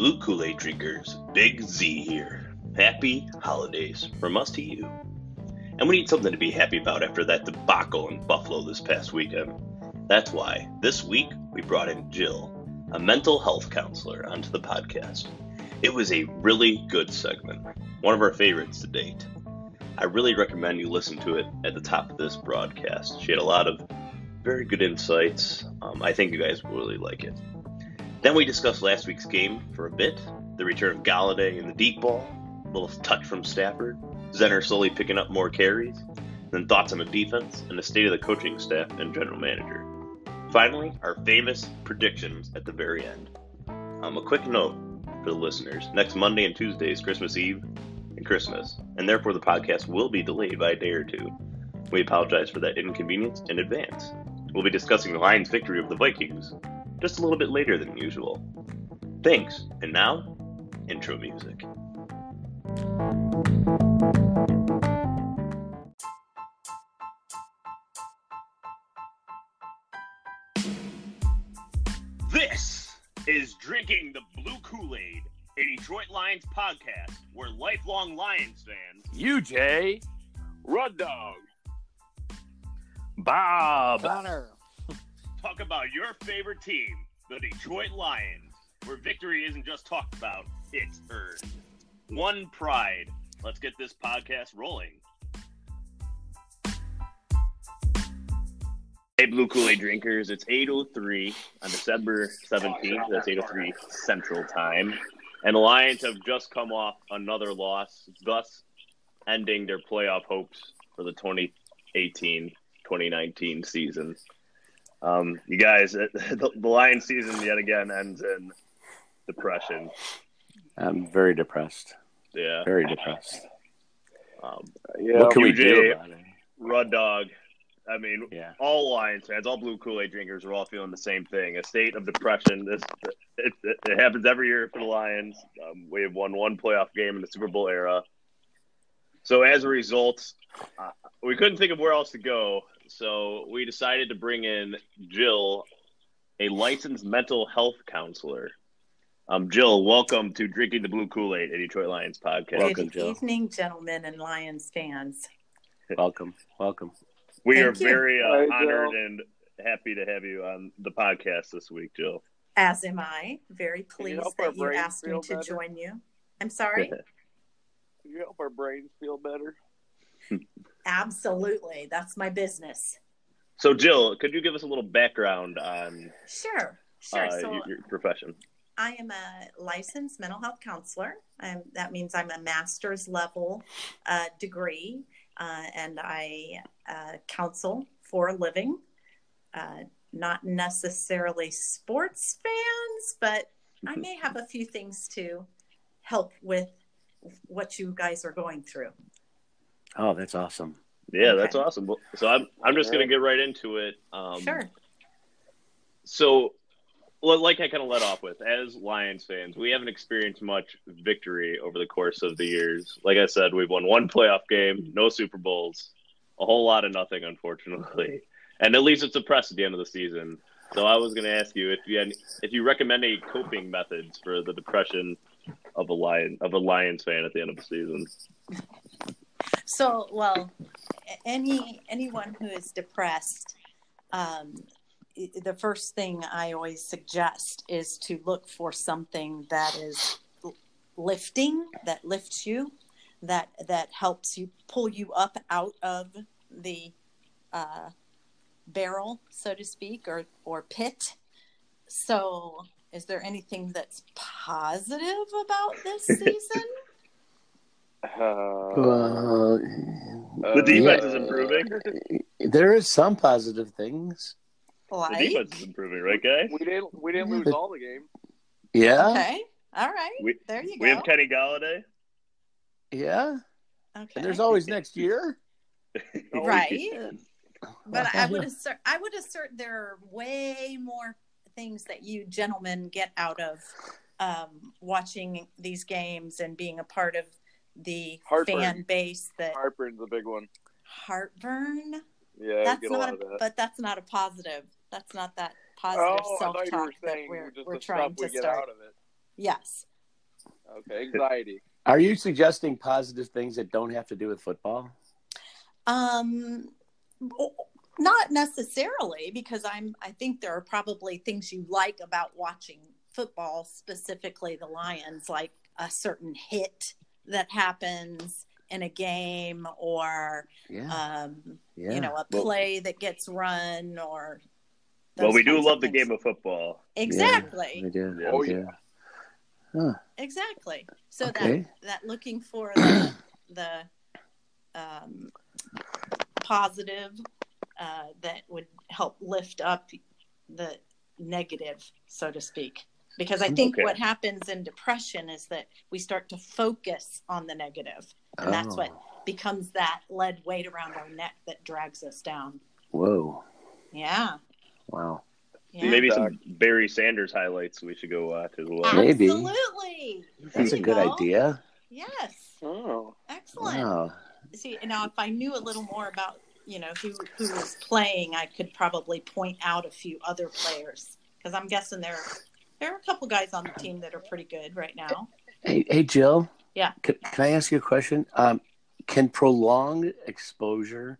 Blue Kool Aid drinkers, Big Z here. Happy holidays from us to you. And we need something to be happy about after that debacle in Buffalo this past weekend. That's why this week we brought in Jill, a mental health counselor, onto the podcast. It was a really good segment, one of our favorites to date. I really recommend you listen to it at the top of this broadcast. She had a lot of very good insights. Um, I think you guys will really like it. Then we discussed last week's game for a bit, the return of Golladay and the deep ball, a little touch from Stafford, Zenner slowly picking up more carries, then thoughts on the defense and the state of the coaching staff and general manager. Finally, our famous predictions at the very end. Um, a quick note for the listeners next Monday and Tuesday is Christmas Eve and Christmas, and therefore the podcast will be delayed by a day or two. We apologize for that inconvenience in advance. We'll be discussing the Lions' victory over the Vikings just a little bit later than usual. Thanks, and now, intro music. This is Drinking the Blue Kool Aid, a Detroit Lions podcast where lifelong Lions fans, UJ, Jay. Rud Dog, Bob. Talk about your favorite team, the Detroit Lions, where victory isn't just talked about, it's earned. One pride. Let's get this podcast rolling. Hey, Blue Kool-Aid drinkers, it's 8.03 on December 17th. That's 8.03 Central Time. And the Lions have just come off another loss, thus ending their playoff hopes for the 2018-2019 season. Um, you guys, the, the Lions season yet again ends in depression. I'm very depressed. Yeah. Very depressed. Um, yeah, what can we do QJ, about it? Rud Dog. I mean, Yeah. all Lions fans, all blue Kool Aid drinkers are all feeling the same thing a state of depression. This it, it, it happens every year for the Lions. Um, we have won one playoff game in the Super Bowl era. So, as a result, uh, we couldn't think of where else to go. So, we decided to bring in Jill, a licensed mental health counselor. Um, Jill, welcome to Drinking the Blue Kool Aid, a Detroit Lions podcast. Welcome, Good Jill. evening, gentlemen and Lions fans. Welcome. Welcome. We Thank are you. very uh, Hi, honored and happy to have you on the podcast this week, Jill. As am I. Very pleased help our that you asked me to better? join you. I'm sorry. Can you help our brains feel better? Absolutely. That's my business. So, Jill, could you give us a little background on Sure. Sure. uh, so your, your profession? I am a licensed mental health counselor. Um, that means I'm a master's level uh, degree, uh, and I uh, counsel for a living. Uh, not necessarily sports fans, but I may have a few things to help with what you guys are going through. Oh, that's awesome. Yeah, Okay. that's awesome. So, I'm I'm just gonna get right into it. Um, sure. So, like I kind of let off with, as Lions fans, we haven't experienced much victory over the course of the years. Like I said, we've won one playoff game, no Super Bowls, a whole lot of nothing, unfortunately, and at least it's a press at the end of the season. So I was going to ask you if you had, if you recommend any coping methods for the depression of a lion of a Lions fan at the end of the season. So, well, any anyone who is depressed, um, the first thing I always suggest is to look for something that is lifting, that lifts you, that that helps you pull you up out of the uh, barrel, so to speak, or or pit. So, is there anything that's positive about this season? Uh, Well, The defense yeah. is improving. there is some positive things. The defense is improving, right, guys? we didn't we didn't lose but- all the game. Yeah, okay, all right, We- there you go. We have Kenny Golladay. yeah. okay, And there's always next year. Right. But I would assert, I would assert there are way more things that you gentlemen get out of um, watching these games and being a part of the Heartburn. fan base that Heartburn's a big one. heartburn. Yeah, that's we get a not, lot a, of that. but that's not a positive. That's not that positive oh, I self thought you were talk that we're just we're the trying stuff we to get start. out of it. Yes. Okay, anxiety. Are you suggesting positive things that don't have to do with football? Um, not necessarily because I'm. I think there are probably things you like about watching football, specifically the Lions, like a certain hit that happens in a game, or Yeah, um, yeah. you know, a Well- play that gets run, or. Well, we do love the game of football. Exactly. we do. Yeah. Oh, we do. Huh. Exactly. So Okay. that that looking for the, the um, positive uh, that would help lift up the negative, so to speak. Because I mm, think Okay. what happens in depression is that we start to focus on the negative, and that's what Oh. becomes that lead weight around our neck that drags us down. Whoa! Yeah. Wow. yeah. Maybe some Barry Sanders highlights we should go watch as well. Maybe. Absolutely. That's a good go. idea. Yes. Oh, Excellent. Wow. see now if i knew a little more about you know who who was playing i could probably point out a few other players because i'm guessing there there are a couple guys on the team that are pretty good right now Hey, hey, Jill. Yeah. Can, can I ask you a question? Um, can prolonged exposure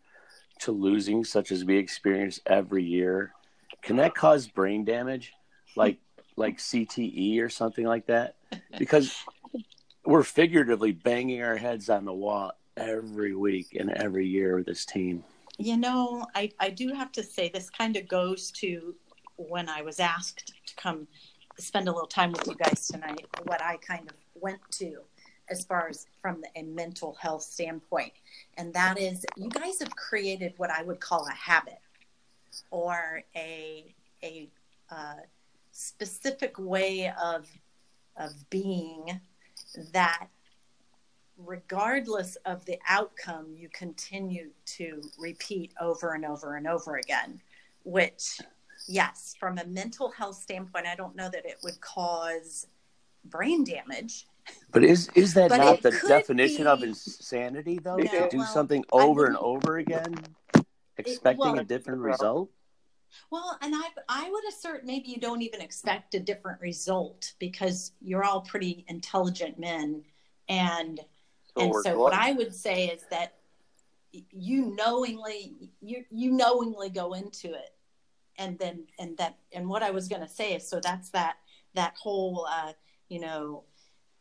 to losing, such as we experience every year, can that cause brain damage, like like CTE or something like that? Because we're figuratively banging our heads on the wall every week and every year with this team. you know i i do have to say this kind of goes to when i was asked to come spend a little time with you guys tonight what i kind of went to as far as from a mental health standpoint. And that is you guys have created what i would call a habit or a a uh, specific way of of being that regardless of the outcome you continue to repeat over and over and over again which yes from a mental health standpoint i don't know that it would cause brain damage But is is that not the could definition of insanity, though? No, to do well, something I over and over again, expecting well- a different result? Well, and I I would assert maybe you don't even expect a different result because you're all pretty intelligent men, and so and we're so what. I would say is that you knowingly you you knowingly go into it, and then and that and what I was going to say is so that's that that whole uh, you know.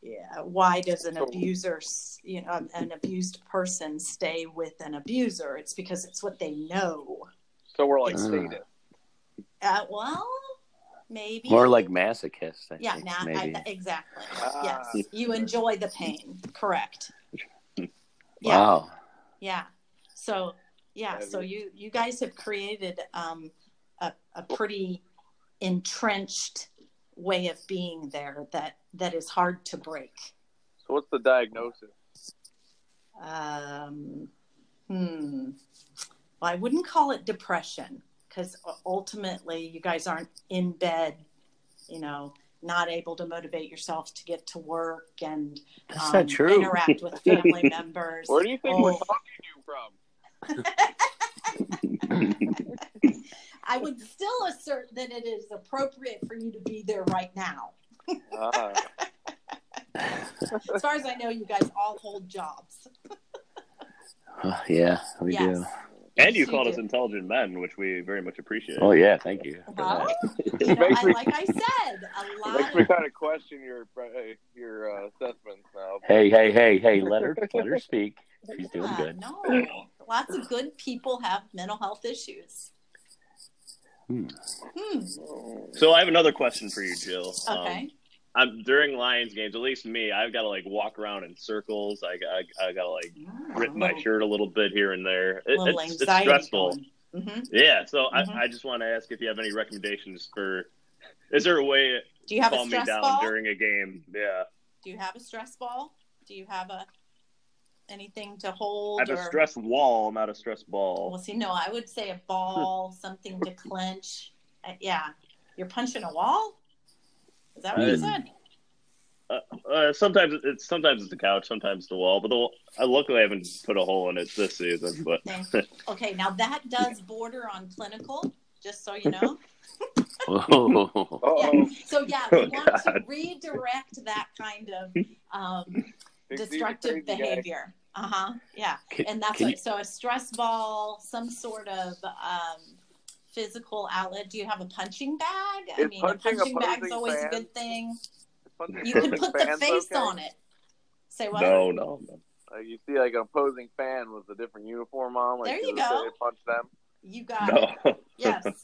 Yeah, why does an abuser, you know, an abused person stay with an abuser? It's because it's what they know. So we're like Uh. Uh, well, maybe More like masochist, I yeah, think, now maybe. I, exactly. Ah. Yes, you enjoy the pain. Correct. Yeah, Wow. yeah. So yeah, so you you guys have created um, a a pretty entrenched way of being there that that is hard to break. So what's the diagnosis? Um, hmm. Well, I wouldn't call it depression because ultimately you guys aren't in bed, you know, not able to motivate yourself to get to work and um, true. interact with family members. Where do you think we're Oh, talking to you from? I would still assert that it is appropriate for you to be there right now. Ah, As far as I know, you guys all hold jobs. Oh, yeah, we yes. do. And you Yes, called us do. intelligent men, which we very much appreciate. Oh, yeah, thank you. Well, you know, I, like I said, a lot makes me kind of question your your uh, assessments now. Hey, hey, hey, hey, let her let her speak. She's doing good. No, lots of good people have mental health issues. Hmm. Hmm. So I have another question for you, Jill. Um, Okay. I'm during Lions games. At least me, I've got to like walk around in circles. I I, I got to like rip my shirt a little bit here and there. It, it's, it's stressful. hmm Yeah. So Mhm. I, I just want to ask if you have any recommendations for. Is there a way Do you to have a calm me stress down ball? during a game? Yeah. Do you have a stress ball? Do you have a anything to hold? I have a stress wall, not a stress ball. Well, see, no, I would say a ball, something to clench. Uh, yeah, you're punching a wall. Is that what you Uh, said? Uh, sometimes it's sometimes it's the couch, sometimes the wall. But the wall, I luckily I haven't put a hole in it this season. But Thank- Okay, now that does border on clinical, just so you know. Oh, Uh-oh. So yeah, we Oh, want to redirect that kind of um, Big Z's a destructive crazy guy. behavior. Uh huh. Yeah, Can- and that's what. you- So a stress ball, some sort of um, physical outlet. Do you have a punching bag? I Is mean, a punching punching bag's opposing always a good thing. You can put the face okay? on it. Say what? no, no, no. Like you see, like an opposing fan with a different uniform on. Like There you to say go. Punch them. You got it. Yes,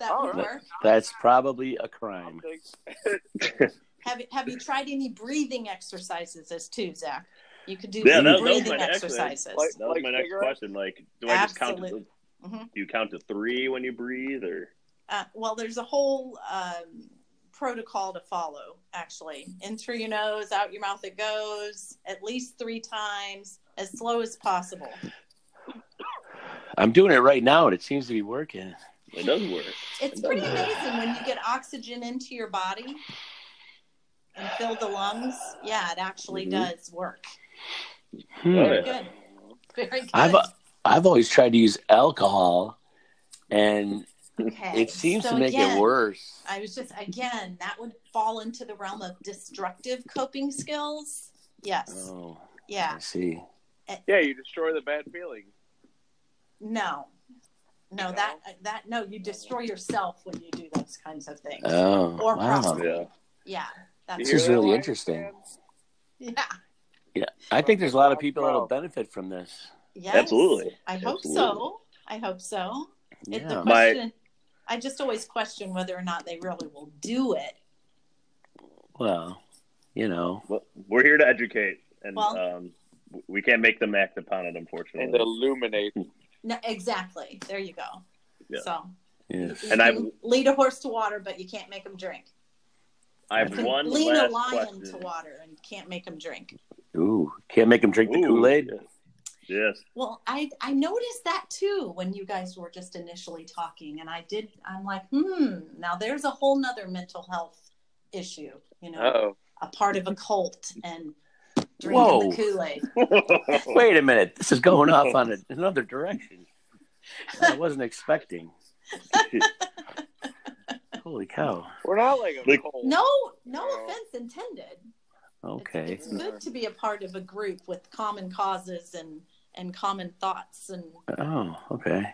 that All would right. work. that's probably a I'll crime. Have have you tried any breathing exercises as too, Zach? You could do Yeah, some that- that was breathing my next- exercises. Like- that was my next cigarettes? question. Like, do I just count? To, Absolutely. Mhm. Do you count to three when you breathe, or Uh, well, there's a whole um, protocol to follow, actually. In through your nose, out your mouth it goes, at least three times, as slow as possible. I'm doing it right now, and it seems to be working. it does work? It's pretty amazing when you get oxygen into your body and fill the lungs. Yeah, it actually Mhm. does work. Hmm. Very good. Very good. I've I've always tried to use alcohol, and okay. it seems so to make again, it worse. I was just again that would fall into the realm of destructive coping skills. Yes. Oh, Yeah. I see. yeah, you destroy the bad feeling. No. No, No? that that no, you destroy yourself when you do those kinds of things. Oh, Or wow. property. Yeah. yeah. That's This is really interesting. yeah. Yeah, I think there's a lot of people that'll benefit from this. Yes. Absolutely. I hope Absolutely. so. I hope so. It, the Yeah. My- I just always question whether or not they really will do it. Well, you know, Well, we're here to educate, and Well- um, we can't make them act upon it, And unfortunately. illuminate. No, exactly. There you go. Yeah. So yeah. you, you And I've- lead a horse to water, but you can't make him drink. I You have one lead last a lion question. to water and can't make him drink. Ooh, can't make them drink the Kool Aid. Yes. yes. Well, I I noticed that too when you guys were just initially talking, and I did. I'm like, hmm. Now there's a whole nother mental health issue. You know, Oh, a part of a cult and drinking Whoa. the Kool Aid. Wait a minute, this is going off on a, another direction. I wasn't expecting. Holy cow! we're not like a Like- cult. No, no No. offense intended. It's- Okay, It's, good to be a part of a group with common causes and and common thoughts and oh, okay,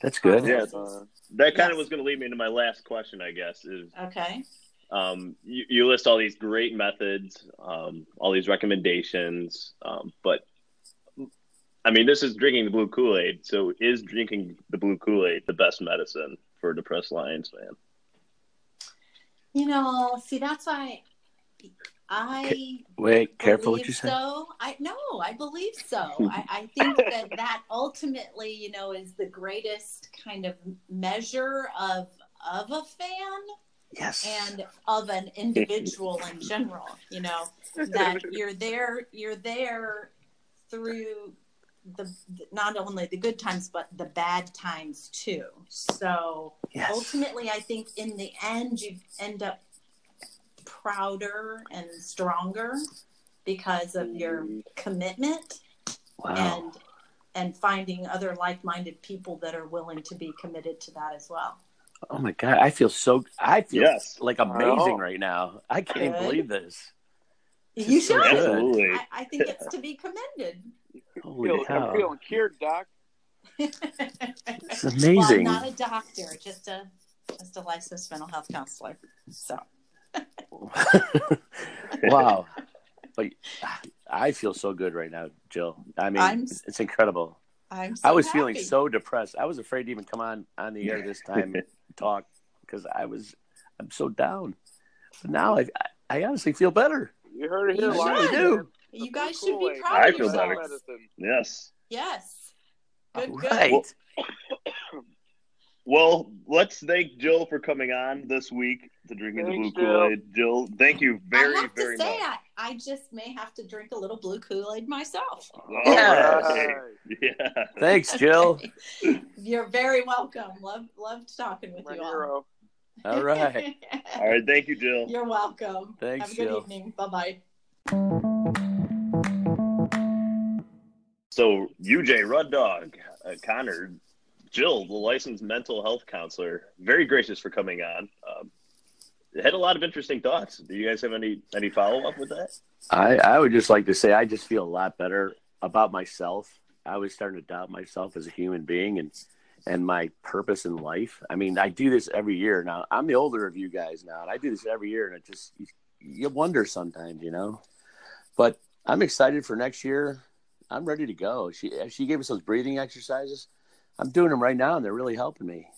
that's good. Yeah. Uh, that kind of was going to lead me into my last question, I guess. Is okay. um, you, you list all these great methods, um, all these recommendations, um, but I mean, this is drinking the blue Kool Aid. So, is drinking the blue Kool Aid the best medicine for a depressed Lions fan? You know, see, that's why I Wait, careful what you say. So I no, I believe so. I, I think that that ultimately, you know, is the greatest kind of measure of of a fan Yes. and of an individual in general. You know that you're there, you're there through the not only the good times but the bad times too. So yes. ultimately i think in the end you end up prouder and stronger because of your commitment Wow. and and finding other like-minded people that are willing to be committed to that as well oh my god, I feel so. I feel Yes. like amazing Wow. right now. I can't Good. believe this. you should good. Absolutely. I, I think it's to be commended Holy feel, cow. I'm feeling cured, Doc. It's well, amazing. i'm not a doctor just a just a licensed mental health counselor so wow. But I feel so good right now, Jill. I mean, I'm- it's incredible. i'm so I was happy. feeling so depressed. I was afraid to even come on on the air this time and talk because I was I'm so down. But now I I honestly feel better. You heard it here You live. should. do. You guys Blue should be Kool-Aid. proud I of feel better. Yes. Yes. Good, All good. right. Well- Well, let's thank Jill for coming on this week to drinking the blue Thanks, Jill. Kool Aid. Jill, thank you very, I have very to say, much. I, I just may have to drink a little blue Kool Aid myself. All Yes. right. Yeah. Thanks, Jill. You're very welcome. Love, loved talking with My you all. All right. All right. Thank you, Jill. You're welcome. Thanks, Have a good Jill. evening. Bye bye. So, UJ, Rud Dog, uh, Connor, Jill, the licensed mental health counselor, very gracious for coming on. Um, had a lot of interesting thoughts. Do you guys have any any follow up with that? I, I would just like to say I just feel a lot better about myself. I was starting to doubt myself as a human being and and my purpose in life. I mean, I do this every year now. I'm the older of you guys now, and I do this every year, and it just you, you wonder sometimes, you know. But I'm excited for next year. I'm ready to go. She she gave us those breathing exercises. I'm doing them right now, and they're really helping me.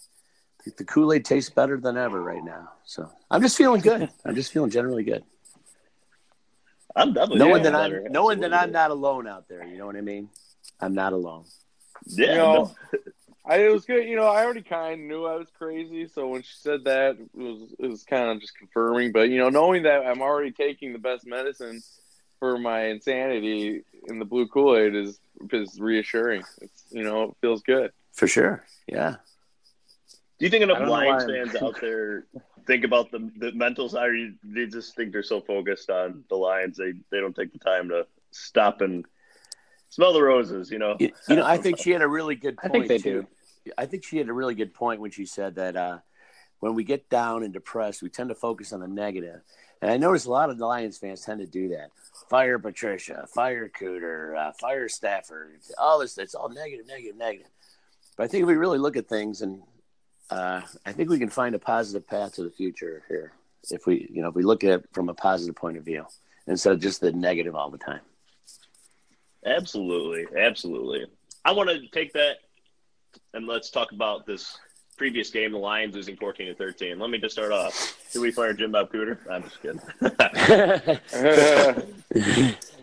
The Kool Aid tastes better than ever right now. So I'm just feeling good. I'm just feeling generally good I'm definitely knowing feeling that. I'm knowing that I'm not alone out there. You know what I mean? I'm not alone. Yeah. You know. I it was good. You know, I already kind of knew I was crazy, so when she said that, it was it was kind of just confirming. But you know, knowing that I'm already taking the best medicine for my insanity in the blue Kool Aid is is reassuring. It's you know, it feels good. For sure. Yeah. Do you think enough Lions fans out there think about the the mental side, or you, they just think they're so focused on the Lions they they don't take the time to stop and smell the roses? You know. You, you know, I think she had a really good I point. think they too. I think she had a really good point when she said that uh, when we get down and depressed, we tend to focus on the negative. And I notice a lot of the Lions fans tend to do that. Fire Patricia, fire Cooter, uh, fire Stafford, all this, it's all negative, negative, negative. But I think if we really look at things and uh, I think we can find a positive path to the future here if we, you know, if we look at it from a positive point of view instead of just the negative all the time. Absolutely, absolutely. I want to take that and let's talk about this previous game, the Lions losing fourteen to thirteen. Let me just start off. Did we fire Jim Bob Cooter? I'm just kidding.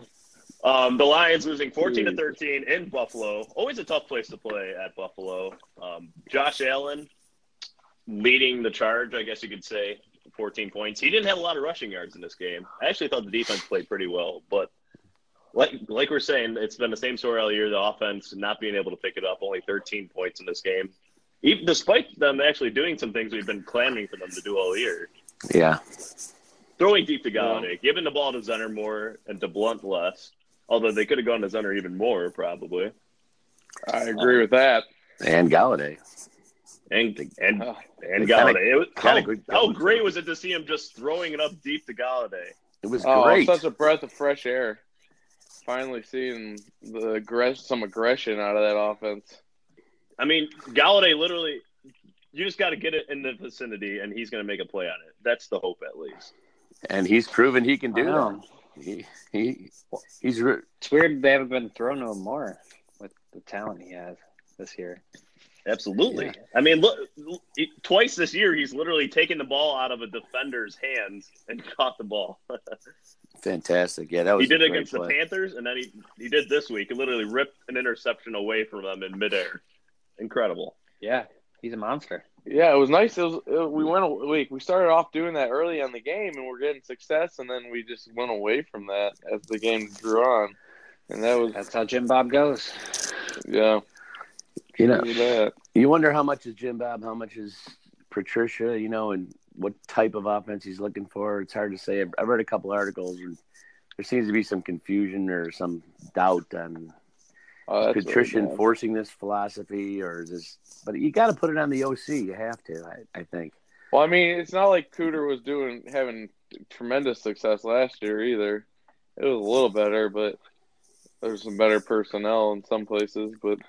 um, the Lions losing fourteen to thirteen in Buffalo. Always a tough place to play at Buffalo. Um, Josh Allen leading the charge, I guess you could say. 14 points. He didn't have a lot of rushing yards in this game. I actually thought the defense played pretty well, but like like we're saying, it's been the same story all year. The offense not being able to pick it up, only 13 points in this game, even despite them actually doing some things we've been clamoring for them to do all year. yeah. Throwing deep to Golladay, giving the ball to Zenner more and to Blunt less. Although they could have gone to Zenner even more, probably. I agree with that. And Golladay. And and Oh, and They kinda- Golladay. It was, how, kinda good- how great was it to see him just throwing it up deep to Golladay? It was oh, great. such a breath of fresh air. Finally seeing the aggress- some aggression out of that offense. I mean, Golladay literally, you just got to get it in the vicinity, and he's going to make a play on it. That's the hope, at least. and he's proven he can do that. He, he he's re- It's weird they haven't been thrown no more with the talent he has this year. Absolutely. Yeah. I mean, look, twice this year, he's literally taken the ball out of a defender's hands and caught the ball. fantastic. Yeah, that was he did it great against the. Panthers, and then he, he did this week. He literally ripped an interception away from them in midair. Incredible. Yeah, he's a monster. Yeah, it was nice. It was, it, we went a week. We started off doing that early on the game, and we're getting success, and then we just went away from that as the game drew on, and that was That's how Jim Bob goes. yeah. You know, look at that. you wonder how much is Jim Bob, how much is Patricia, you know, and what type of offense he's looking for. It's hard to say. I've, I've read a couple articles, and there seems to be some confusion or some doubt on Oh, that's Patricia really bad. enforcing this philosophy or this. But you got to put it on the OC. You have to, I, I think. Well, I mean, it's not like Cooter was doing having tremendous success last year either. It was a little better, but there's some better personnel in some places. But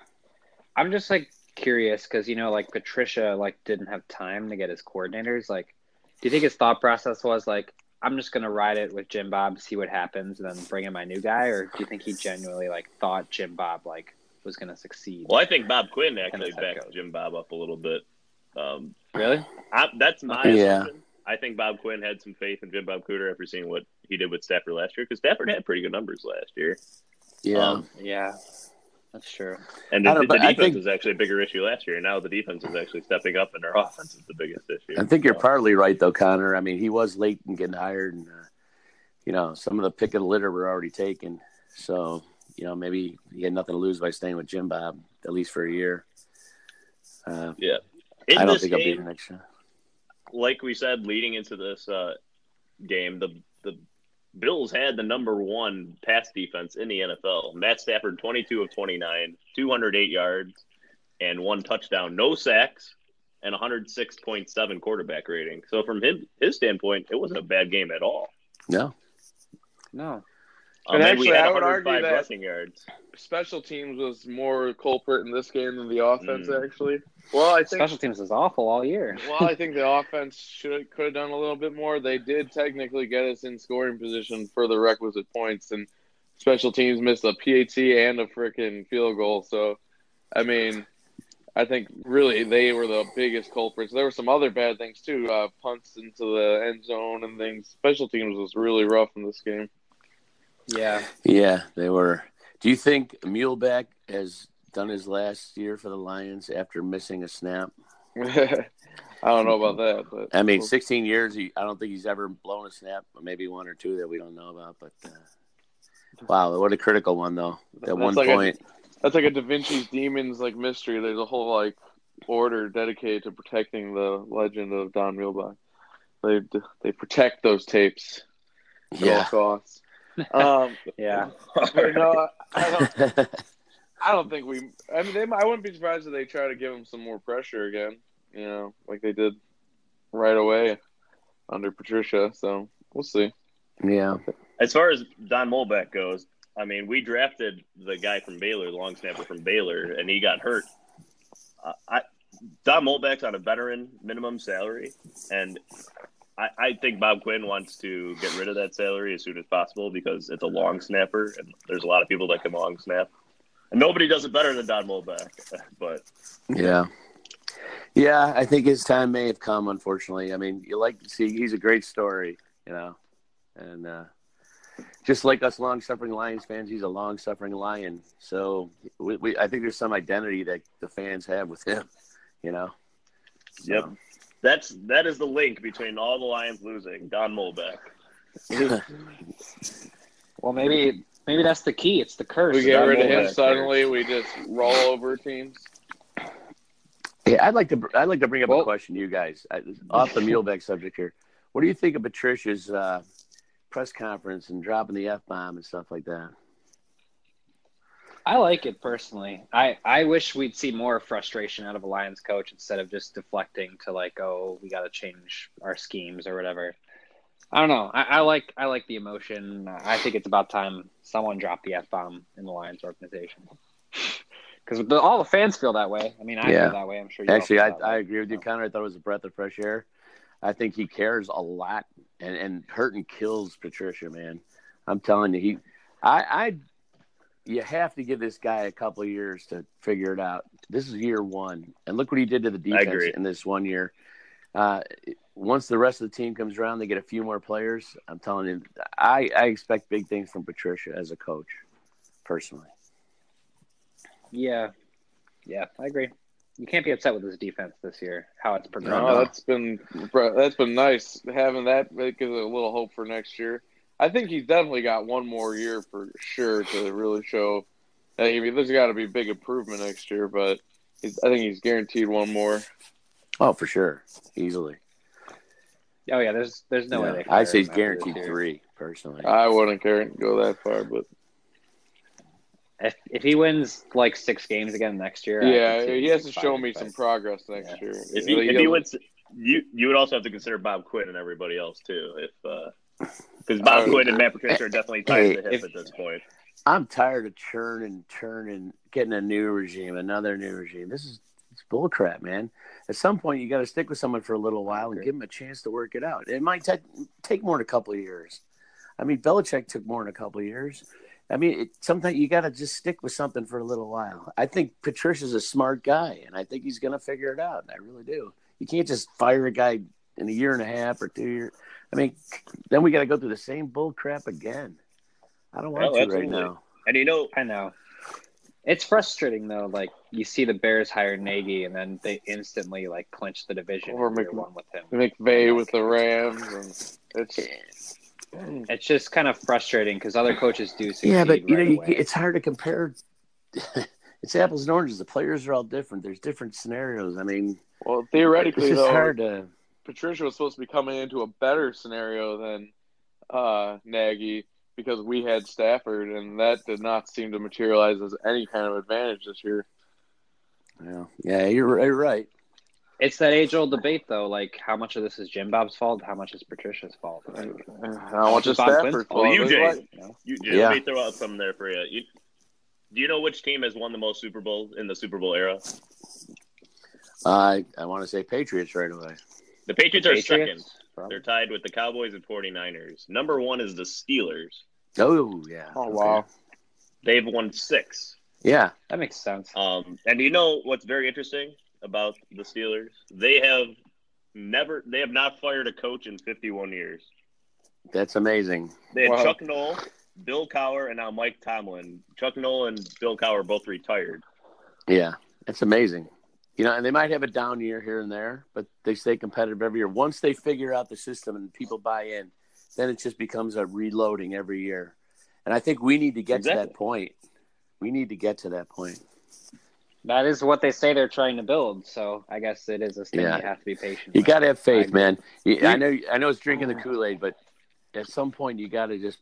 I'm just like curious because you know, like Patricia, like didn't have time to get his coordinators. Like, do you think his thought process was like, I'm just gonna ride it with Jim Bob, see what happens, and then bring in my new guy, or do you think he genuinely like thought Jim Bob like was gonna succeed? Well, I think Bob Quinn actually that's backed goes. Jim Bob up a little bit. Um, Really? I, that's my Yeah. assumption. I think Bob Quinn had some faith in Jim Bob Cooter after seeing what he did with Stafford last year because Stafford had pretty good numbers last year. Yeah. Um, Yeah, that's true. and the, I the but I defense think- was actually a bigger issue last year. Now the defense is actually stepping up, and their offense is the biggest issue. I think you're So, partly right though, Connor. I mean, he was late in getting hired, and uh, you know, some of the pick of the litter were already taken. So, you know, maybe he had nothing to lose by staying with Jim Bob at least for a year. Uh, yeah. In I don't this think I'll be game, here next year. like we said, leading into this uh, game, the the Bills had the number one pass defense in the NFL. Matt Stafford, 22 of 29, 208 yards, and one touchdown, no sacks, and 106.7 quarterback rating. So from him, his standpoint, it wasn't a bad game at all. No, No, Um, And and actually, I would argue that- yards. Special teams was more culprit in this game than the offense. Mm. Actually, well, I think special teams is awful all year. Well, I think the offense should could have done a little bit more. They did technically get us in scoring position for the requisite points, and special teams missed a PAT and a freaking field goal. So, I mean, I think really they were the biggest culprits. There were some other bad things too, uh, punts into the end zone and things. Special teams was really rough in this game. Yeah, yeah, they were. Do you think Muhlbach has done his last year for the Lions after missing a snap? I don't know about that, but I mean, 16 years. He, I don't think he's ever blown a snap. But maybe one or two that we don't know about. But uh, wow, what a critical one though. At That's one like a- point, That's like a Da Vinci's Demons like mystery. There's a whole like order dedicated to protecting the legend of Don Muhlbach. They they protect those tapes at all costs. Um, yeah. but no, I don't. I don't think we. I mean, they. I wouldn't be surprised if they try to give him some more pressure again. You know, like they did right away under Patricia. So we'll see. yeah. As far as Don Muhlbach goes, I mean, we drafted the guy from Baylor, the long snapper from Baylor, and he got hurt. Uh, I, Don Muhlbach's on a veteran minimum salary, and I, I think Bob Quinn wants to get rid of that salary as soon as possible because it's a long snapper, and there's a lot of people that can long snap. And nobody does it better than Don Muhlbach, but Yeah. Yeah, I think his time may have come, unfortunately. I mean, you like to see he's a great story, you know. And uh just like us long suffering Lions fans, he's a long suffering lion. So we, we I think there's some identity that the fans have with him, you know. So, Yep. That's that is the link between all the Lions losing Don Muhlbach. Well, maybe maybe that's the key. It's the curse. We get Don rid of him Muhlbach. suddenly. We just roll over teams. Yeah, I'd like to I'd like to bring up Well- a question to you guys. I, off the Muhlbach subject here. What do you think of Patricia's uh, press conference and dropping the F bomb and stuff like that? I like it personally. I, I wish we'd see more frustration out of a Lions coach instead of just deflecting to like, oh, we got to change our schemes or whatever. I don't know. I, I like I like the emotion. I think it's about time someone dropped the f bomb in the Lions organization because all the fans feel that way. I mean, I Yeah. feel that way. I'm sure. You Actually, I. I agree with you, Connor. I thought it was a breath of fresh air. I think he cares a lot, and and Hurton kills Patricia, man. I'm telling you, he, I, I, you have to give this guy a couple of years to figure it out. This is year one, and look what he did to the defense in this one year. Uh, once the rest of the team comes around, they get a few more players. I'm telling you, I, I expect big things from Patricia as a coach, personally. Yeah, yeah, I agree. You can't be upset with his defense this year. How it's progressed. No, that's been that's been nice having that. Gives a little hope for next year. I think he's definitely got one more year for sure to really show. I mean, there's got to be big improvement next year, but he's, I think he's guaranteed one more. Oh, for sure, easily. Oh yeah, there's there's no Yeah. way. I say he's fire him guaranteed year. three, personally. I wouldn't care to go that far, but If if he wins like six games again next year, yeah, he has to show me but- some progress next Yeah. year. If he, if he wins, you you would also have to consider Bob Quinn and everybody else too. If uh, because Bob Quinn and Matt Patricia are definitely tied to the hip at this point. I'm tired of churning, turning, getting a new regime, another new regime. This is it's bullcrap, man. At some point, you got to stick with someone for a little while and give them a chance to work it out. It might ta- take more than a couple of years. I mean, Belichick took more than a couple of years. I mean, it, sometimes you got to just stick with something for a little while. I think Patricia's a smart guy, and I think he's going to figure it out. I really do. You can't just fire a guy in a year and a half or two years. I mean, then we got to go through the same bull crap again. I don't want Oh, to right now. And you know, I know. It's frustrating though. Like you see the Bears hire Nagy, and then they instantly like clinch the division Or in Mc- one with him. McVay with the Rams, and it's It's just kind of frustrating because other coaches do succeed. Yeah, but you know, you, it's hard to compare. it's apples and oranges. The players are all different. There's different scenarios. I mean, well it's theoretically just though. hard to. Patricia was supposed to be coming into a better scenario than uh, Nagy because we had Stafford, and that did not seem to materialize as any kind of advantage this year. Yeah, yeah, you're, you're right. It's that age old debate though. Like how much of this is Jim Bob's fault? How much is Patricia's fault? How much is Bob Stafford? Quinn's Oh, you, Jay. Like, You know? you, Yeah. let me throw out something there for you. you. Do you know which team has won the most Super Bowls in the Super Bowl era? I I want to say Patriots right away. The Patriots are second. Patriots? They're tied with the Cowboys and 49ers. Number one is the Steelers. Oh yeah. oh wow! They've won six. Yeah. That makes sense. Um, and you know what's very interesting about the Steelers? They have never, they have not fired a coach in 51 years. That's amazing. They had Wow. Chuck Noll, Bill Cowher, and now Mike Tomlin. Chuck Noll and Bill Cowher both retired. Yeah, that's amazing. You know, and they might have a down year here and there, but they stay competitive every year. Once they figure out the system and people buy in, then it just becomes a reloading every year. And I think we need to get to that point. We need to get to that point. That is what they say they're trying to build. So I guess it is a thing Yeah. you have to be patient. You got to have faith, I- man. You, I know. I know it's drinking the uh. Kool Aid, but at some point you got to just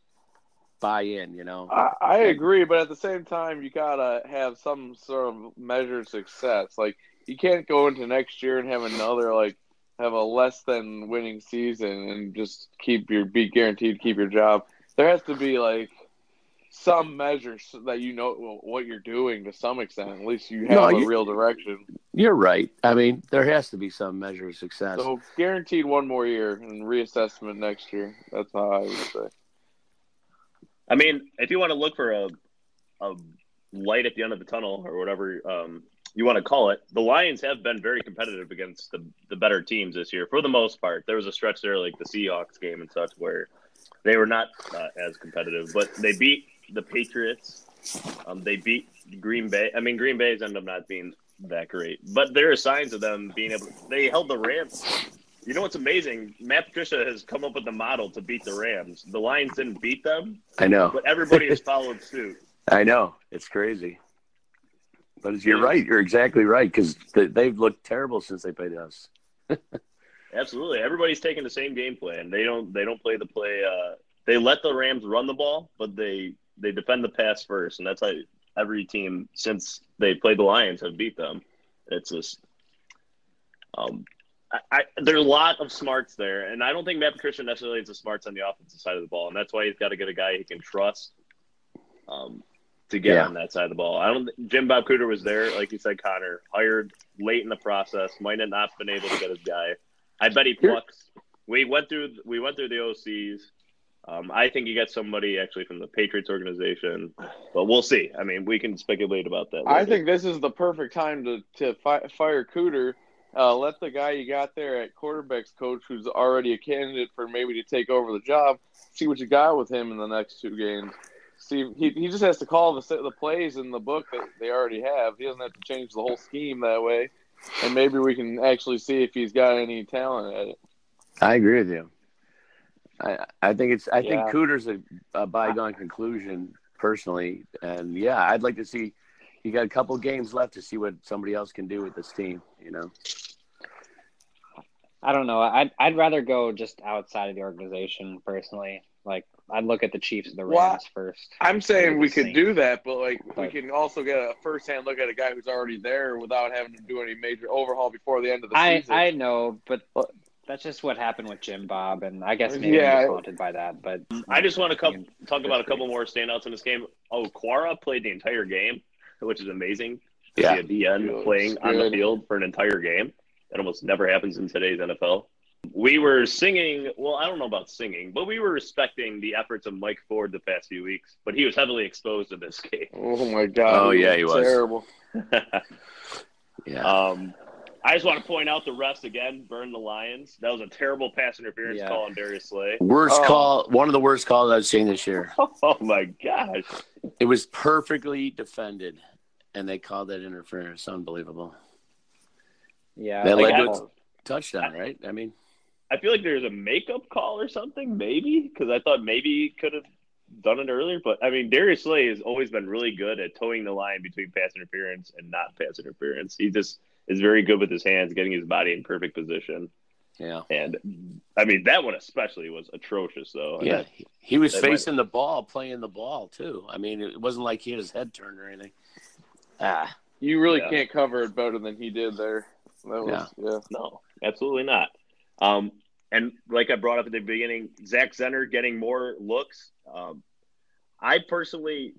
buy in. You know. I, I agree, but at the same time, you gotta have some sort of measured success. Like you can't go into next year and have another like have a less than winning season and just keep your be guaranteed to keep your job. There has to be like some measures so that you know what you're doing to some extent. At least you have No, a you- real direction. You're right. I mean, there has to be some measure of success. So guaranteed one more year and reassessment next year. That's how I would say. I mean, if you want to look for a, a light at the end of the tunnel or whatever um, you want to call it, the Lions have been very competitive against the, the better teams this year for the most part. There was a stretch there, like the Seahawks game and such, where they were not uh, as competitive, but they beat the Patriots. Um, they beat Green Bay. I mean, Green Bay's ended up not being that great, but there are signs of them being able. They held the Rams. You know what's amazing? Matt Patricia has come up with the model to beat the Rams. The Lions didn't beat them, I know. but everybody has followed suit. I know. It's crazy. But you're right. You're exactly right because they've looked terrible since they played us. Absolutely, everybody's taking the same game plan. They don't. They don't play the play. Uh, they let the Rams run the ball, but they they defend the pass first, and that's how every team since they played the Lions have beat them. It's just. Um, I, I, there's a lot of smarts there, and I don't think Matt Patricia necessarily has the smarts on the offensive side of the ball, and that's why he's got to get a guy he can trust um, to get Yeah. on that side of the ball. I don't. Jim Bob Cooter was there, like you said, Connor, hired late in the process, might not have not been able to get his guy. I bet he plucks. We went through. We went through the OCs. Um, I think you got somebody actually from the Patriots organization, but we'll see. I mean, we can speculate about that. I think this is the perfect time to to fi- fire Cooter. Uh, let the guy you got there at quarterbacks coach, who's already a candidate for maybe to take over the job, see what you got with him in the next two games. See, he, he just has to call the the plays in the book that they already have. He doesn't have to change the whole scheme that way, and maybe we can actually see if he's got any talent at it. I agree with you. I I think it's I Yeah. think Cooter's a, a bygone conclusion personally, and yeah, I'd like to see. You got a couple games left to see what somebody else can do with this team. You know. I don't know. I'd I'd rather go just outside of the organization personally. Like I'd look at the Chiefs and the Rams Well, first. I'm saying we could do that, but like we can also get a first hand look at a guy who's already there without having to do any major overhaul before the end of the I season. I know, but that's just what happened with Jim Bob, and I guess maybe Yeah. I'm haunted by that. But I just want to come, talk about a couple more standouts in this game. Oh, Quara played the entire game, which is amazing. To Yeah. see a DN Good. playing on the field for an entire game. That almost never happens in today's NFL. We were singing, well, I don't know about singing, but we were respecting the efforts of Mike Ford the past few weeks, but he was heavily exposed in this game. Oh my god! Oh, yeah, he was. terrible. Yeah. Um, I just want to point out the refs again burn the Lions. That was a terrible pass interference Yeah. call on Darius Slay. Worst Oh. call, one of the worst calls I've seen this year. Oh my gosh! It was perfectly defended, and they called that interference. Unbelievable. Yeah, That like, led to I- a touchdown, right? I mean, I feel like there's a makeup call or something, maybe, because I thought maybe he could have done it earlier. But I mean, Darius Slay has always been really good at toeing the line between pass interference and not pass interference. He just is very good with his hands, getting his body in perfect position. yeah, And I mean, that one especially was atrocious, though. Yeah. that- He, he was that might- facing the ball, playing the ball too. I mean, it wasn't like he had his head turned or anything. Ah, You really Yeah. can't cover it better than he did there. That was yeah. No, absolutely not. Um, and like I brought up at the beginning, Zach Zenner getting more looks. Um, I personally,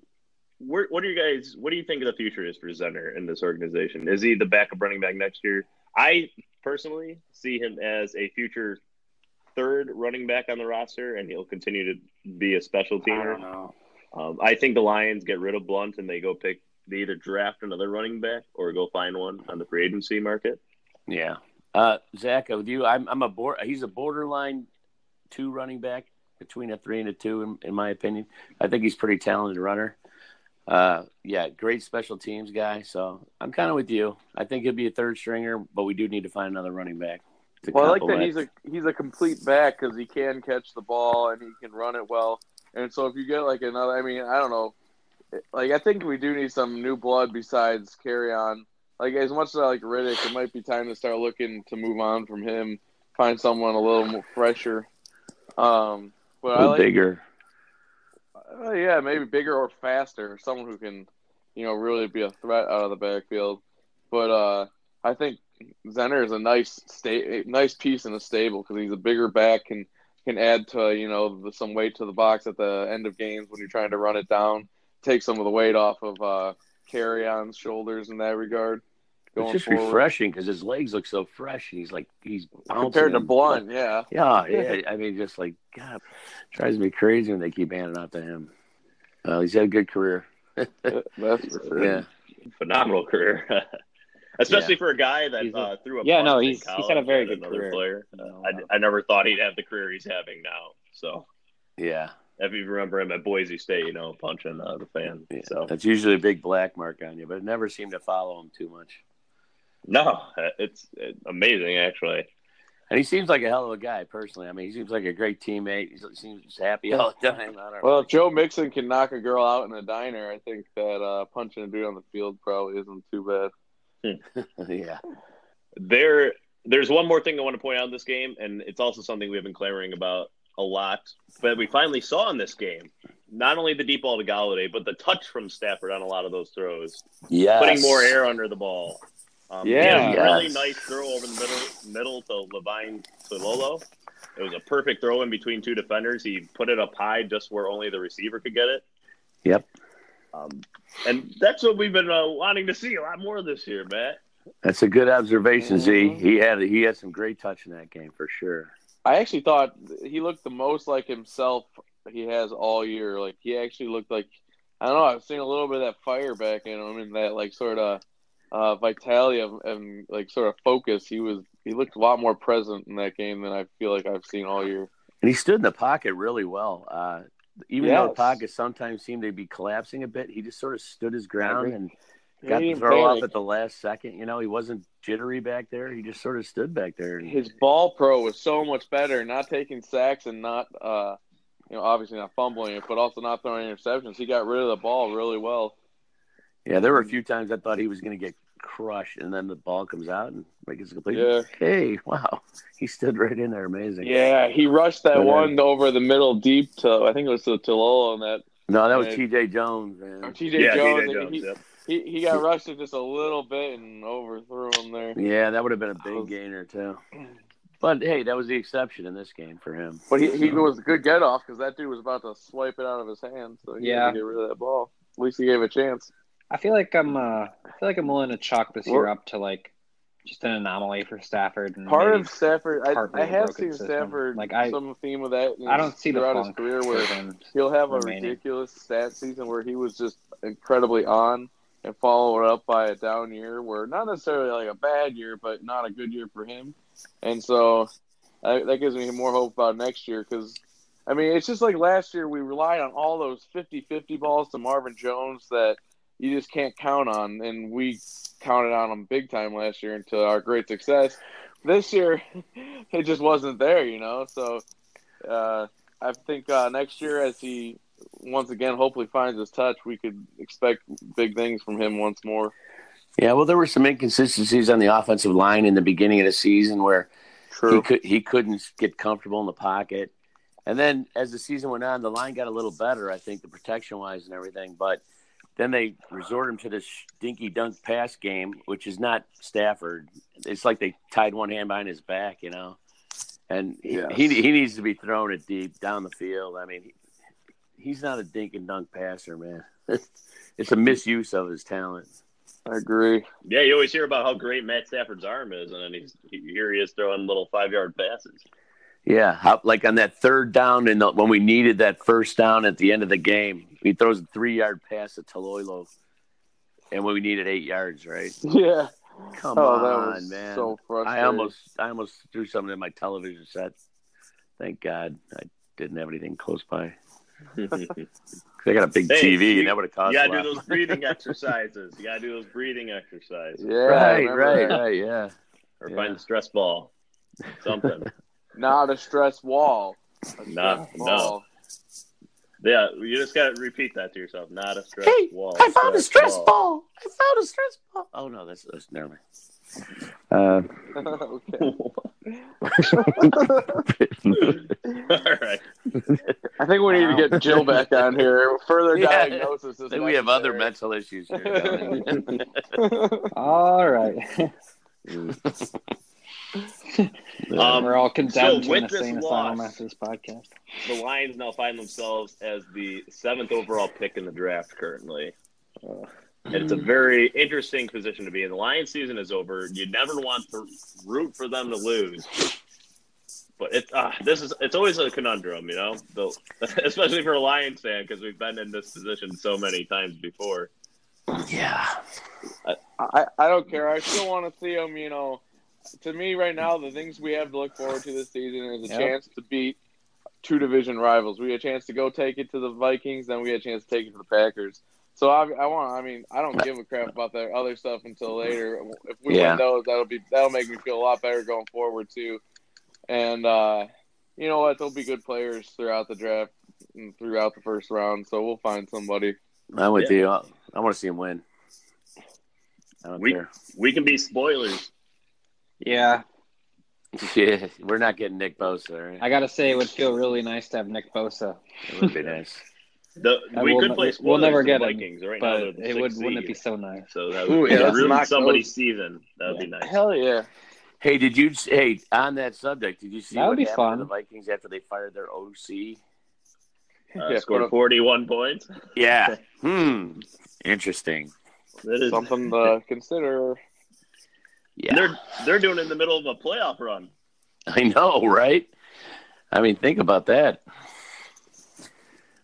where, what do you guys? What do you think of the future is for Zenner in this organization? Is he the backup running back next year? I personally see him as a future third running back on the roster, and he'll continue to be a special I teamer. don't know. Um, I think the Lions get rid of Blount and they go pick. They either draft another running back or go find one on the free agency market. yeah. Uh, Zach, with you, I'm, I'm a board. He's a borderline two running back between a three and a two, in, in my opinion. I think he's a pretty talented runner. Uh, yeah, great special teams guy. So I'm kind of with you. I think he'll be a third stringer, but we do need to find another running back. Well, I like that he's a he's a complete back because he can catch the ball and he can run it well. And so if you get like another, I mean, I don't know, like I think we do need some new blood besides Kerryon. Like as much as I like Riddick, it might be time to start looking to move on from him, find someone a little more fresher. Um, but I like, bigger. uh, yeah, maybe bigger or faster, someone who can, you know, really be a threat out of the backfield. But uh, I think Zenner is a nice sta- nice piece in the stable because he's a bigger back and can add to you know the, some weight to the box at the end of games when you're trying to run it down, take some of the weight off of uh, Kerryon's shoulders in that regard. It's just forward. refreshing because his legs look so fresh, and he's like he's bouncing compared to and- Blount, yeah. Yeah, yeah. I mean, just like God, drives me crazy when they keep handing out to him. Uh, he's had a good career. That's for sure. Yeah, phenomenal career, especially for a guy that He's a- uh, threw a yeah, punt no, in he's- he's had a very good career. player. No, no. I, I never thought he'd have the career he's having now. So yeah. If you remember him at Boise State, you know, punching uh, the fan. yeah. So That's usually a big black mark on you, but it never seemed to follow him too much. no, uh, it's, it's amazing actually. And he seems like a hell of a guy, personally. I mean, he seems like a great teammate. He seems happy all the time. I don't Well, know. if Joe Mixon can knock a girl out in a diner, I think that uh, punching a dude on the field probably isn't too bad. yeah, There, there's one more thing I want to point out in this game, and it's also something we've been clamoring about a lot, but we finally saw in this game. Not only the deep ball to Golladay, but the touch from Stafford on a lot of those throws. yes. putting more air under the ball. Um, Yeah. had a really nice throw over the middle middle to Levine Toilolo. It was a perfect throw in between two defenders. He put it up high just where only the receiver could get it. Yep, Um, and that's what we've been uh, wanting to see a lot more this year, Matt. that's a good observation, Z. Mhm. He had he had some great touch in that game for sure. I actually thought he looked the most like himself he has all year. Like he actually looked like I don't know. I've seen a little bit of that fire back in him and that like sort of uh, vitality of, and like sort of focus. He was he looked a lot more present in that game than I feel like I've seen all year. And he stood in the pocket really well. Uh, even though the Yes. pocket sometimes seemed to be collapsing a bit, he just sort of stood his ground and got the throw off at the last second. You know, he wasn't jittery back there. He just sort of stood back there. His ball pro was so much better, not taking sacks and not, uh, you know, obviously not fumbling it, but also not throwing interceptions. He got rid of the ball really well. yeah, there were a few times I thought he was going to get crushed, and then the ball comes out and like it's complete. Yeah. Hey, wow, he stood right in there, amazing. Yeah, he rushed that But, uh, one over the middle deep to, I think it was to Toilolo on that. No, that was T.J. Jones, man. TJ yeah, Jones, TJ he, Jones. he, yep. He, he got rushed it just a little bit and overthrew him there. Yeah, that would have been a big gainer too. But hey, that was the exception in this game for him. But he, he was a good get off because that dude was about to swipe it out of his hand, so he Yeah. had to get rid of that ball. At least he gave a chance. I feel like I'm. Uh, I feel like I'm willing to chalk this year up to like just an anomaly for Stafford. And Part of Stafford, I, partly I a have seen system. Stafford Like, I- some theme of that. I don't see the throughout his career where he'll have a ridiculous stat season where he was just incredibly on, and follow it up by a down year, where not necessarily like a bad year, but not a good year for him. And so that, that gives me more hope about next year because I mean, it's just like last year we relied on all those 50-50 balls to Marvin Jones that you just can't count on, and we counted on them big time last year into our great success. This year, it just wasn't there, you know. So uh, I think uh, next year, as he once again hopefully finds his touch, we could expect big things from him once more. Yeah, well, there were some inconsistencies on the offensive line in the beginning of the season where True. he could he couldn't get comfortable in the pocket. And then as the season went on, the line got a little better, I think, the protection wise and everything. But then they resort him to this dinky dunk pass game, which is not Stafford. It's like they tied one hand behind his back, you know. And yes. he he needs to be thrown it deep down the field. I mean, he, he's not a dink and dunk passer, man. it's a misuse of his talent. I agree. Yeah, you always hear about how great Matt Stafford's arm is, and then he's here he is throwing little five yard passes. Yeah, how, like on that third down, and when we needed that first down at the end of the game, he throws a three yard pass to Toilolo, and when we needed eight yards, right? Yeah. Come oh, on, man. So frustrating. I almost, I almost threw something in my television set. Thank God I didn't have anything close by. I got a big hey, TV, you, and that would have cost. You gotta do those breathing exercises. You gotta do those breathing exercises. Yeah, right, right, that. right. Yeah. Or yeah. find the stress ball. Something. Not a stress wall. A Not stress no. Yeah, you just gotta repeat that to yourself. Not a stress hey, wall. I found stress a stress ball. ball. I found a stress ball. Oh no, that's, that's never mind. Uh, okay. All right. I think we need to get Jill back on here. Further yeah. diagnosis. I think we have other mental issues here. All right. um, We're all condemned so to an insane asylum after this podcast. The Lions now find themselves as the seventh overall pick in the draft currently. Uh, and it's a very interesting position to be in. The Lions season is over. You never want to root for them to lose. But it, uh, this is it's always a conundrum, you know, the, especially for a Lions fan because we've been in this position so many times before. Yeah, I, I, I don't care. I still want to see them, you know, to me right now, the things we have to look forward to this season is a yep. chance to beat two division rivals. We had a chance to go take it to the Vikings, then we had a chance to take it to the Packers. So I, I want. I mean, I don't give a crap about that other stuff until later. If we yeah. win those, that'll be that'll make me feel a lot better going forward too. And uh, you know what? There'll be good players throughout the draft and throughout the first round. So we'll find somebody. I'm with yeah. you. I want to see him win. we care. we can be spoilers. Yeah. Yeah, we're not getting Nick Bosa. Right? I gotta say, it would feel really nice to have Nick Bosa. It would be nice. The, we could play. We'll never get Vikings him, right but now. It would. Wouldn't it be so nice? So that would Ooh, yeah, ruin somebody's season. That would yeah. be nice. Hell yeah. Hey, did you? Hey, on that subject, did you see that what happened fun. to the Vikings after they fired their OC? Uh, yeah, scored forty-one points. Yeah. hmm. Interesting. That is something to consider. Yeah. they're they're doing it in the middle of a playoff run. I know, right? I mean, think about that.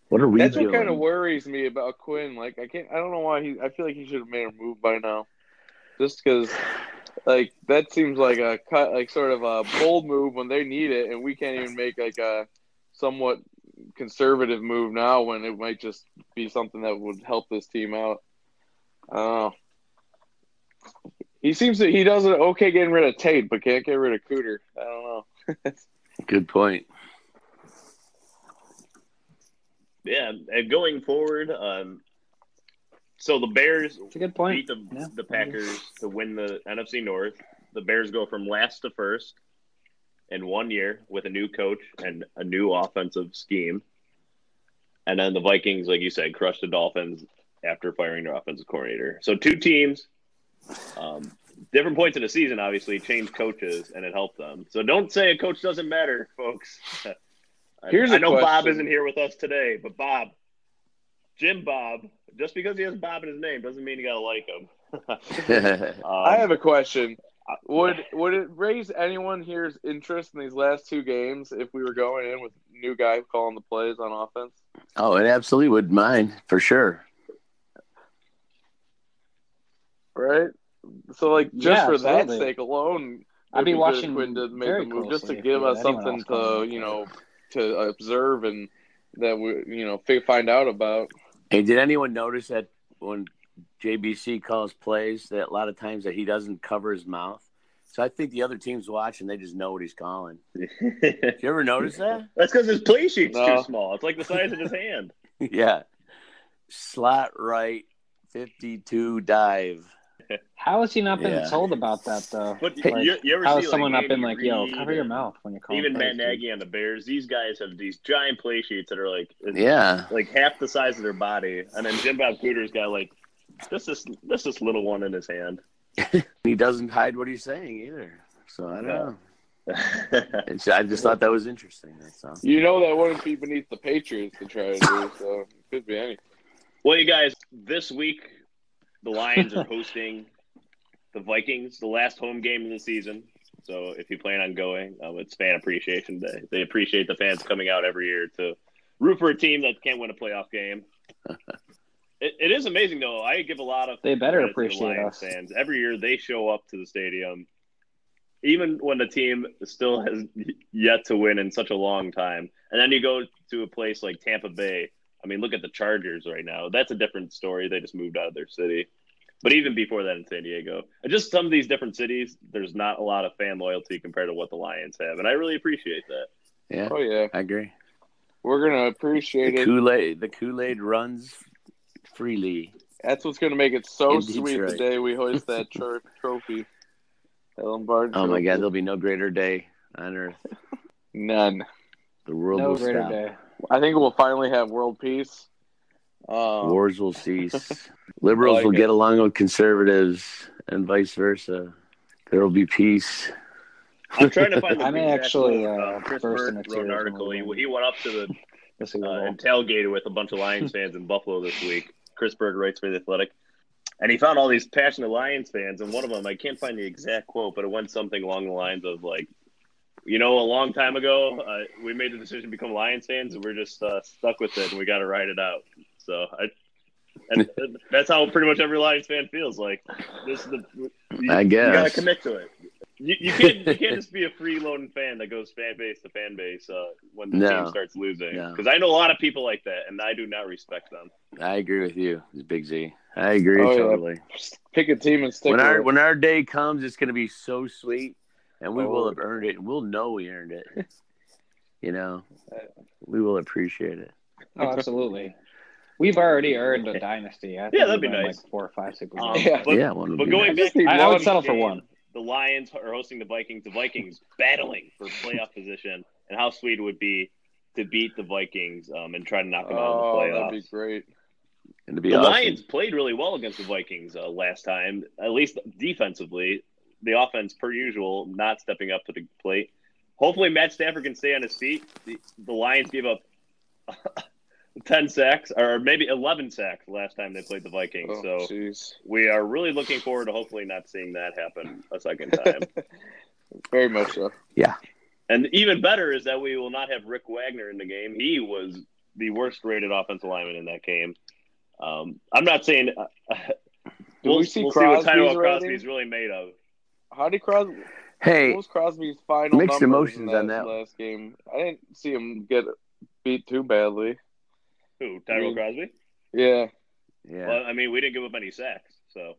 What are we That's doing? what kind of worries me about Quinn. Like, I can't. I don't know why he. I feel like he should have made a move by now. Just because, like, that seems like a cut, like sort of a bold move when they need it, and we can't even make like a somewhat conservative move now when it might just be something that would help this team out. I don't know. He seems that he does it okay getting rid of Tate, but can't get rid of Cooter. I don't know. Good point. Yeah, and going forward, um, so the Bears That's a good point. beat the, yeah. the Packers to win the NFC North. The Bears go from last to first in one year with a new coach and a new offensive scheme. And then the Vikings, like you said, crushed the Dolphins after firing their offensive coordinator. So two teams um, different points in the season, obviously, change coaches, and it helped them. So don't say a coach doesn't matter, folks. Here's I, I know question. Bob isn't here with us today, but Bob, Jim Bob, just because he has Bob in his name doesn't mean you gotta like him. um, I have a question. Would would it raise anyone here's interest in these last two games if we were going in with new guy calling the plays on offense? Oh, it absolutely would. Mine for sure. right? So like just Yeah, for that sake alone, I'd be watching Quinn did make the move just to give us something to you know to observe and that we you know find out about. Hey, did anyone notice that when JBC calls plays, that a lot of times that he doesn't cover his mouth? So I think the other team's watching; they just know what he's calling. Did you ever notice that? That's because his play sheet's No. too small. It's like the size of his hand. yeah, slot right, fifty-two dive. How has he not been Yeah. told about that though? But Like, you, you ever how see has someone like, not been Andy like, "Yo, Reid cover your mouth when you're calling"? Even Matt plays. Nagy on the Bears, these guys have these giant play sheets that are like Yeah, like half the size of their body, and then Jim Bob Cooter's got like this is this is little one in his hand. he doesn't hide what he's saying either. So I don't No. know. It's, I just thought that was interesting. That's all. You know that wouldn't be beneath the Patriots to try to do, so it could be any. well, you guys, this week the Lions are hosting the Vikings, the last home game of the season. So if you plan on going, um, it's Fan Appreciation Day. They appreciate the fans coming out every year to root for a team that can't win a playoff game. it, it is amazing, though. I give a lot of They better the appreciate Lions us. fans. Every year they show up to the stadium, even when the team still has yet to win in such a long time. And then you go to a place like Tampa Bay. I mean, look at the Chargers right now. That's a different story. They just moved out of their city. But even before that in San Diego, just some of these different cities, there's not a lot of fan loyalty compared to what the Lions have. And I really appreciate that. Yeah, Oh yeah, I agree. we're gonna appreciate The it. Kool Aid, the Kool Aid runs freely. That's what's gonna make it so In sweet the day we hoist that tro- trophy. That Lombardi Oh my. God, there'll be no greater day on earth. none. The world No will greater stop. day. I think we'll finally have world peace. Um, Wars will cease. Liberals like will it. get along with conservatives, and vice versa. There will be peace. I'm trying to find the I may actually, uh, Chris burst Burt wrote an article. He, he went up to the This uh, uh, and tailgated with a bunch of Lions fans in Buffalo this week. Chris Burke writes for the Athletic, and he found all these passionate Lions fans, and one of them I can't find the exact quote, but it went something along the lines of like, you know, a long time ago, uh, we made the decision to become Lions fans, and we're just uh, stuck with it, and we got to ride it out. So I. And that's how pretty much every Lions fan feels. Like this is the you, I guess you gotta guess. commit to it. You, you can't you can't just be a freeloading fan that goes fan base to fan base uh, when the No. team starts losing. No. Because I know a lot of people like that, and I do not respect them. I agree with you, Big Z. I agree Oh, yeah. totally. pick a team and stick When with our it. when our day comes, it's going to be so sweet, and we will Oh. have earned it. We'll know we earned it. you know, we will appreciate it. oh, absolutely. We've already earned a dynasty. I Yeah, that'd be nice. Like four or five Super Um, Yeah. But, yeah, one but be going nice. just need back, I- I would one settle for one. The Lions are hosting the Vikings. The Vikings battling for playoff position, and how sweet it would be to beat the Vikings um, and try to knock them out oh, of the playoffs. that'd playoffs. be great. and to be honest, the awesome. Lions played really well against the Vikings uh, last time, at least defensively. The offense, per usual, not stepping up to the plate. Hopefully, Matt Stafford can stay on his feet. The, the Lions gave up 10 sacks, or maybe 11 sacks last time they played the Vikings. Oh, so jeez. we are really looking forward to hopefully not seeing that happen a second time. Very much so. Yeah. And even better is that we will not have Rick Wagner in the game. He was the worst rated offensive lineman in that game. Um, I'm not saying. Uh, Do we'll we see we'll see what Crosby's Tyrell rating? Crosby's really made of. How did Crosby? Hey, What was Crosby's final Mixed emotions in on that. last game? I didn't see him get beat too badly. Who? Tyrell. Crosby? Yeah, yeah, Well, I mean, we didn't give up any sacks, so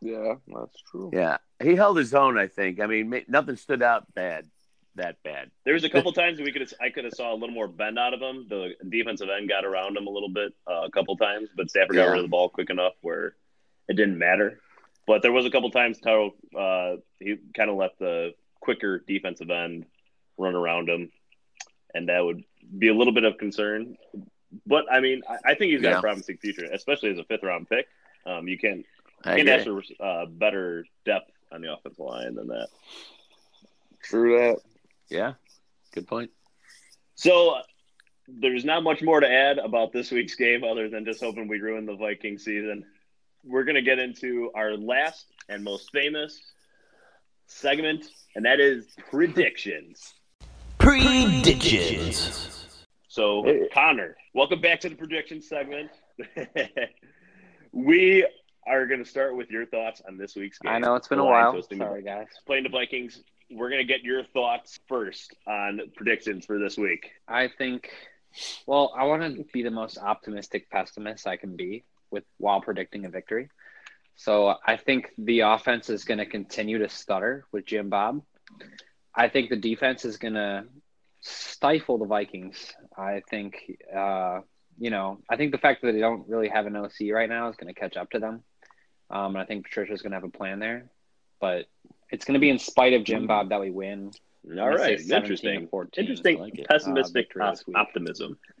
yeah, that's true. yeah, he held his own. I think. I mean, nothing stood out bad, that bad. there was a couple times we could I could have saw a little more bend out of him. The defensive end got around him a little bit uh, a couple times, but Stafford got rid of the ball quick enough where it didn't matter. But there was a couple times Tyrell uh, he kind of let the quicker defensive end run around him, and that would be a little bit of concern. But I mean, I, I think he's got Yeah. a promising future, especially as a fifth round pick. Um, you can I can't ask for uh, better depth on the offensive line than that. True that. Yeah, good point. So uh, there's not much more to add about this week's game other than just hoping we ruin the Viking season. We're going to get into our last and most famous segment, and that is predictions. Predictions. So, Connor, welcome back to the prediction segment. we are going to start with your thoughts on this week's game. I know it's been The a Lions while. hosting the Sorry, guys. playing the Vikings. We're going to get your thoughts first on predictions for this week. I think. Well, I want to be the most optimistic pessimist I can be with while predicting a victory. So I think the offense is going to continue to stutter with Jim Bob. I think the defense is going to stifle the Vikings. I think, uh, you know, I think the fact that they don't really have an OC right now is going to catch up to them. Um, and I think Patricia's going to have a plan there, but it's going to be in spite of Jim Bob that we win. All right, interesting. 14. Interesting, like pessimistic Uh, op- optimism.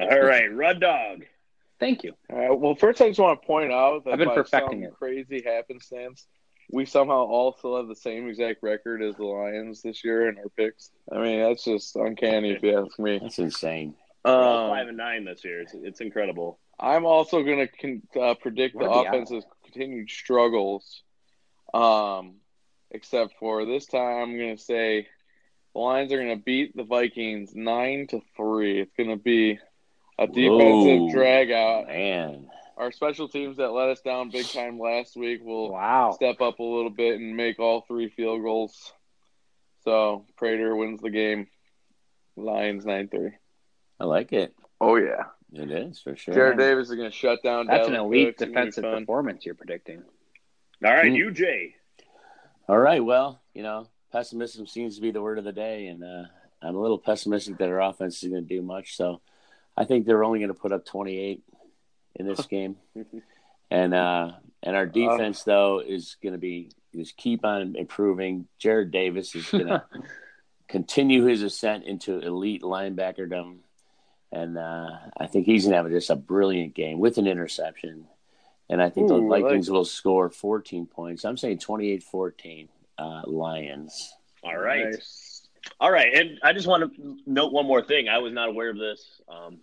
All right, Rud Dog. Thank you. All right, well, first I just want to point out that I've been by perfecting some it. crazy happenstance, we somehow all still have the same exact record as the Lions this year in our picks. I mean, that's just uncanny if you ask me. That's insane. Um, five and nine this year. It's, it's incredible. I'm also going to con- uh, predict the Where'd the offense's continued struggles. Um, except for this time, I'm going to say the Lions are going to beat the Vikings nine to three. It's going to be a defensive Whoa. drag out. Man, Our special teams that let us down big time last week will Wow. step up a little bit and make all three field goals. So Prater wins the game. Lions nine three. I like it. Oh yeah. It is for sure. Jarrad Davis is going to shut down. That's an elite Cook. It's gonna be defensive performance you're predicting. All right, you, Jay. All right. Well, you know, pessimism seems to be the word of the day, and uh, I'm a little pessimistic that our offense is going to do much. So, I think they're only going to put up 28 in this game, and uh, and our defense though is going to be just keep on improving. Jarrad Davis is going to continue his ascent into elite linebackerdom, and uh, I think he's going to have just a brilliant game with an interception. And I think the Ooh, I like Vikings it. will score 14 points. I'm saying 28 14 uh, Lions. All right. Nice. All right, and I just want to note one more thing. I was not aware of this um,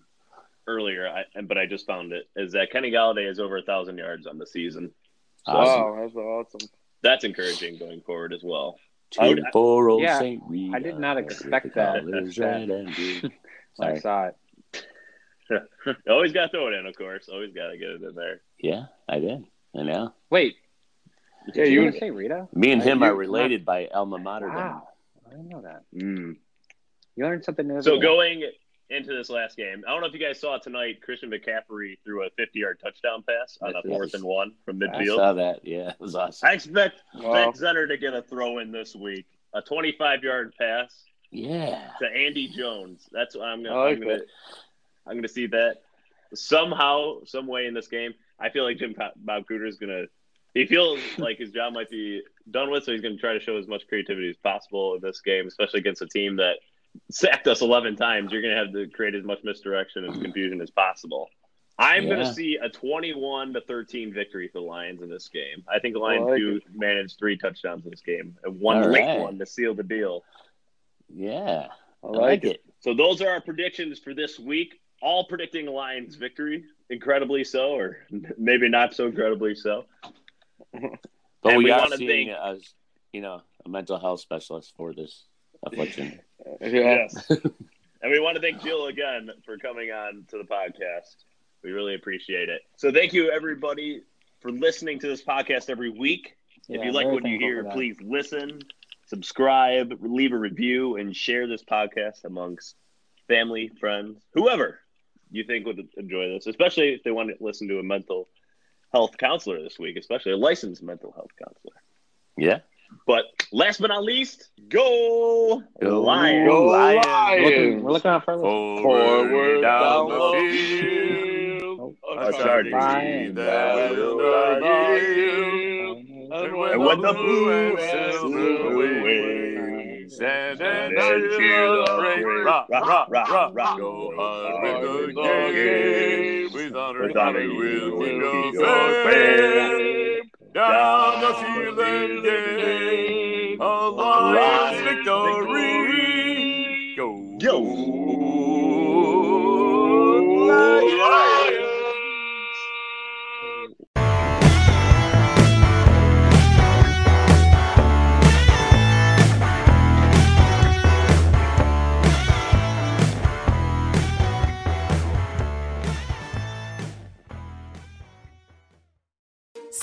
earlier, I, but I just found it. Is that Kenny Golladay is over a thousand yards on the season? So Awesome. Wow, that's awesome. that's encouraging going forward as well. To I- the poor old Yeah, St. Rita. I did not expect that. That- red and blue. I saw it. Always got to throw it in, of course. Always got to get it in there. Yeah, I did. I know. Wait, Yeah, did you, you. want to say Rita? Me and Uh, him you- are related by alma mater. Wow, I didn't know that. Mm. You learned something new. So every day. going into this last game, I don't know if you guys saw tonight. Christian McCaffrey threw a 50-yard touchdown pass on a fourth and one from midfield. I midfield. saw that. Yeah, it was awesome. I expect Wow. Beck Center to get a throw in this week. A 25-yard pass Yeah. to Andy Jones. That's what I'm gonna. I like I'm gonna. I'm gonna see that somehow, some way in this game. I feel like Jim Pa- Bob Cooter is gonna. He feels like his job might be done with, so he's gonna try to show as much creativity as possible in this game, especially against a team that sacked us 11 times. You're gonna have to create as much misdirection and confusion as possible. I'm Yeah. gonna see a 21 to 13 victory for the Lions in this game. I think the Lions like do manage three touchdowns in this game and one late right. one to seal the deal. Yeah. I I like like it. it. So those are our predictions for this week. All predicting Lions victory, incredibly so, or maybe not so incredibly so. But And we, we are seeing thank- a, you know, a mental health specialist for this affliction. Yeah. Yes. and we want to thank Jill again for coming on to the podcast. We really appreciate it. So thank you everybody for listening to this podcast every week. if you like what you hear, please listen, subscribe, leave a review, and share this podcast amongst family, friends, whoever you think would enjoy this, especially if they want to listen to a mental health counselor this week, especially a licensed mental health counselor. Yeah. But last but not least, go, Go Lions! Go Lions. We're looking, Lions. we're looking out for a little. Forward down the Oh, field. A charging team that will not not yield. And when the blue and silver wings stand and and cheer the brave, rock, rock, rock, rock, rock. go hard hard with with the the game. game, with honor, With honor, honor, will will we we go go fame. Down the field and gain, a Lions victory. Go, Go. Lions!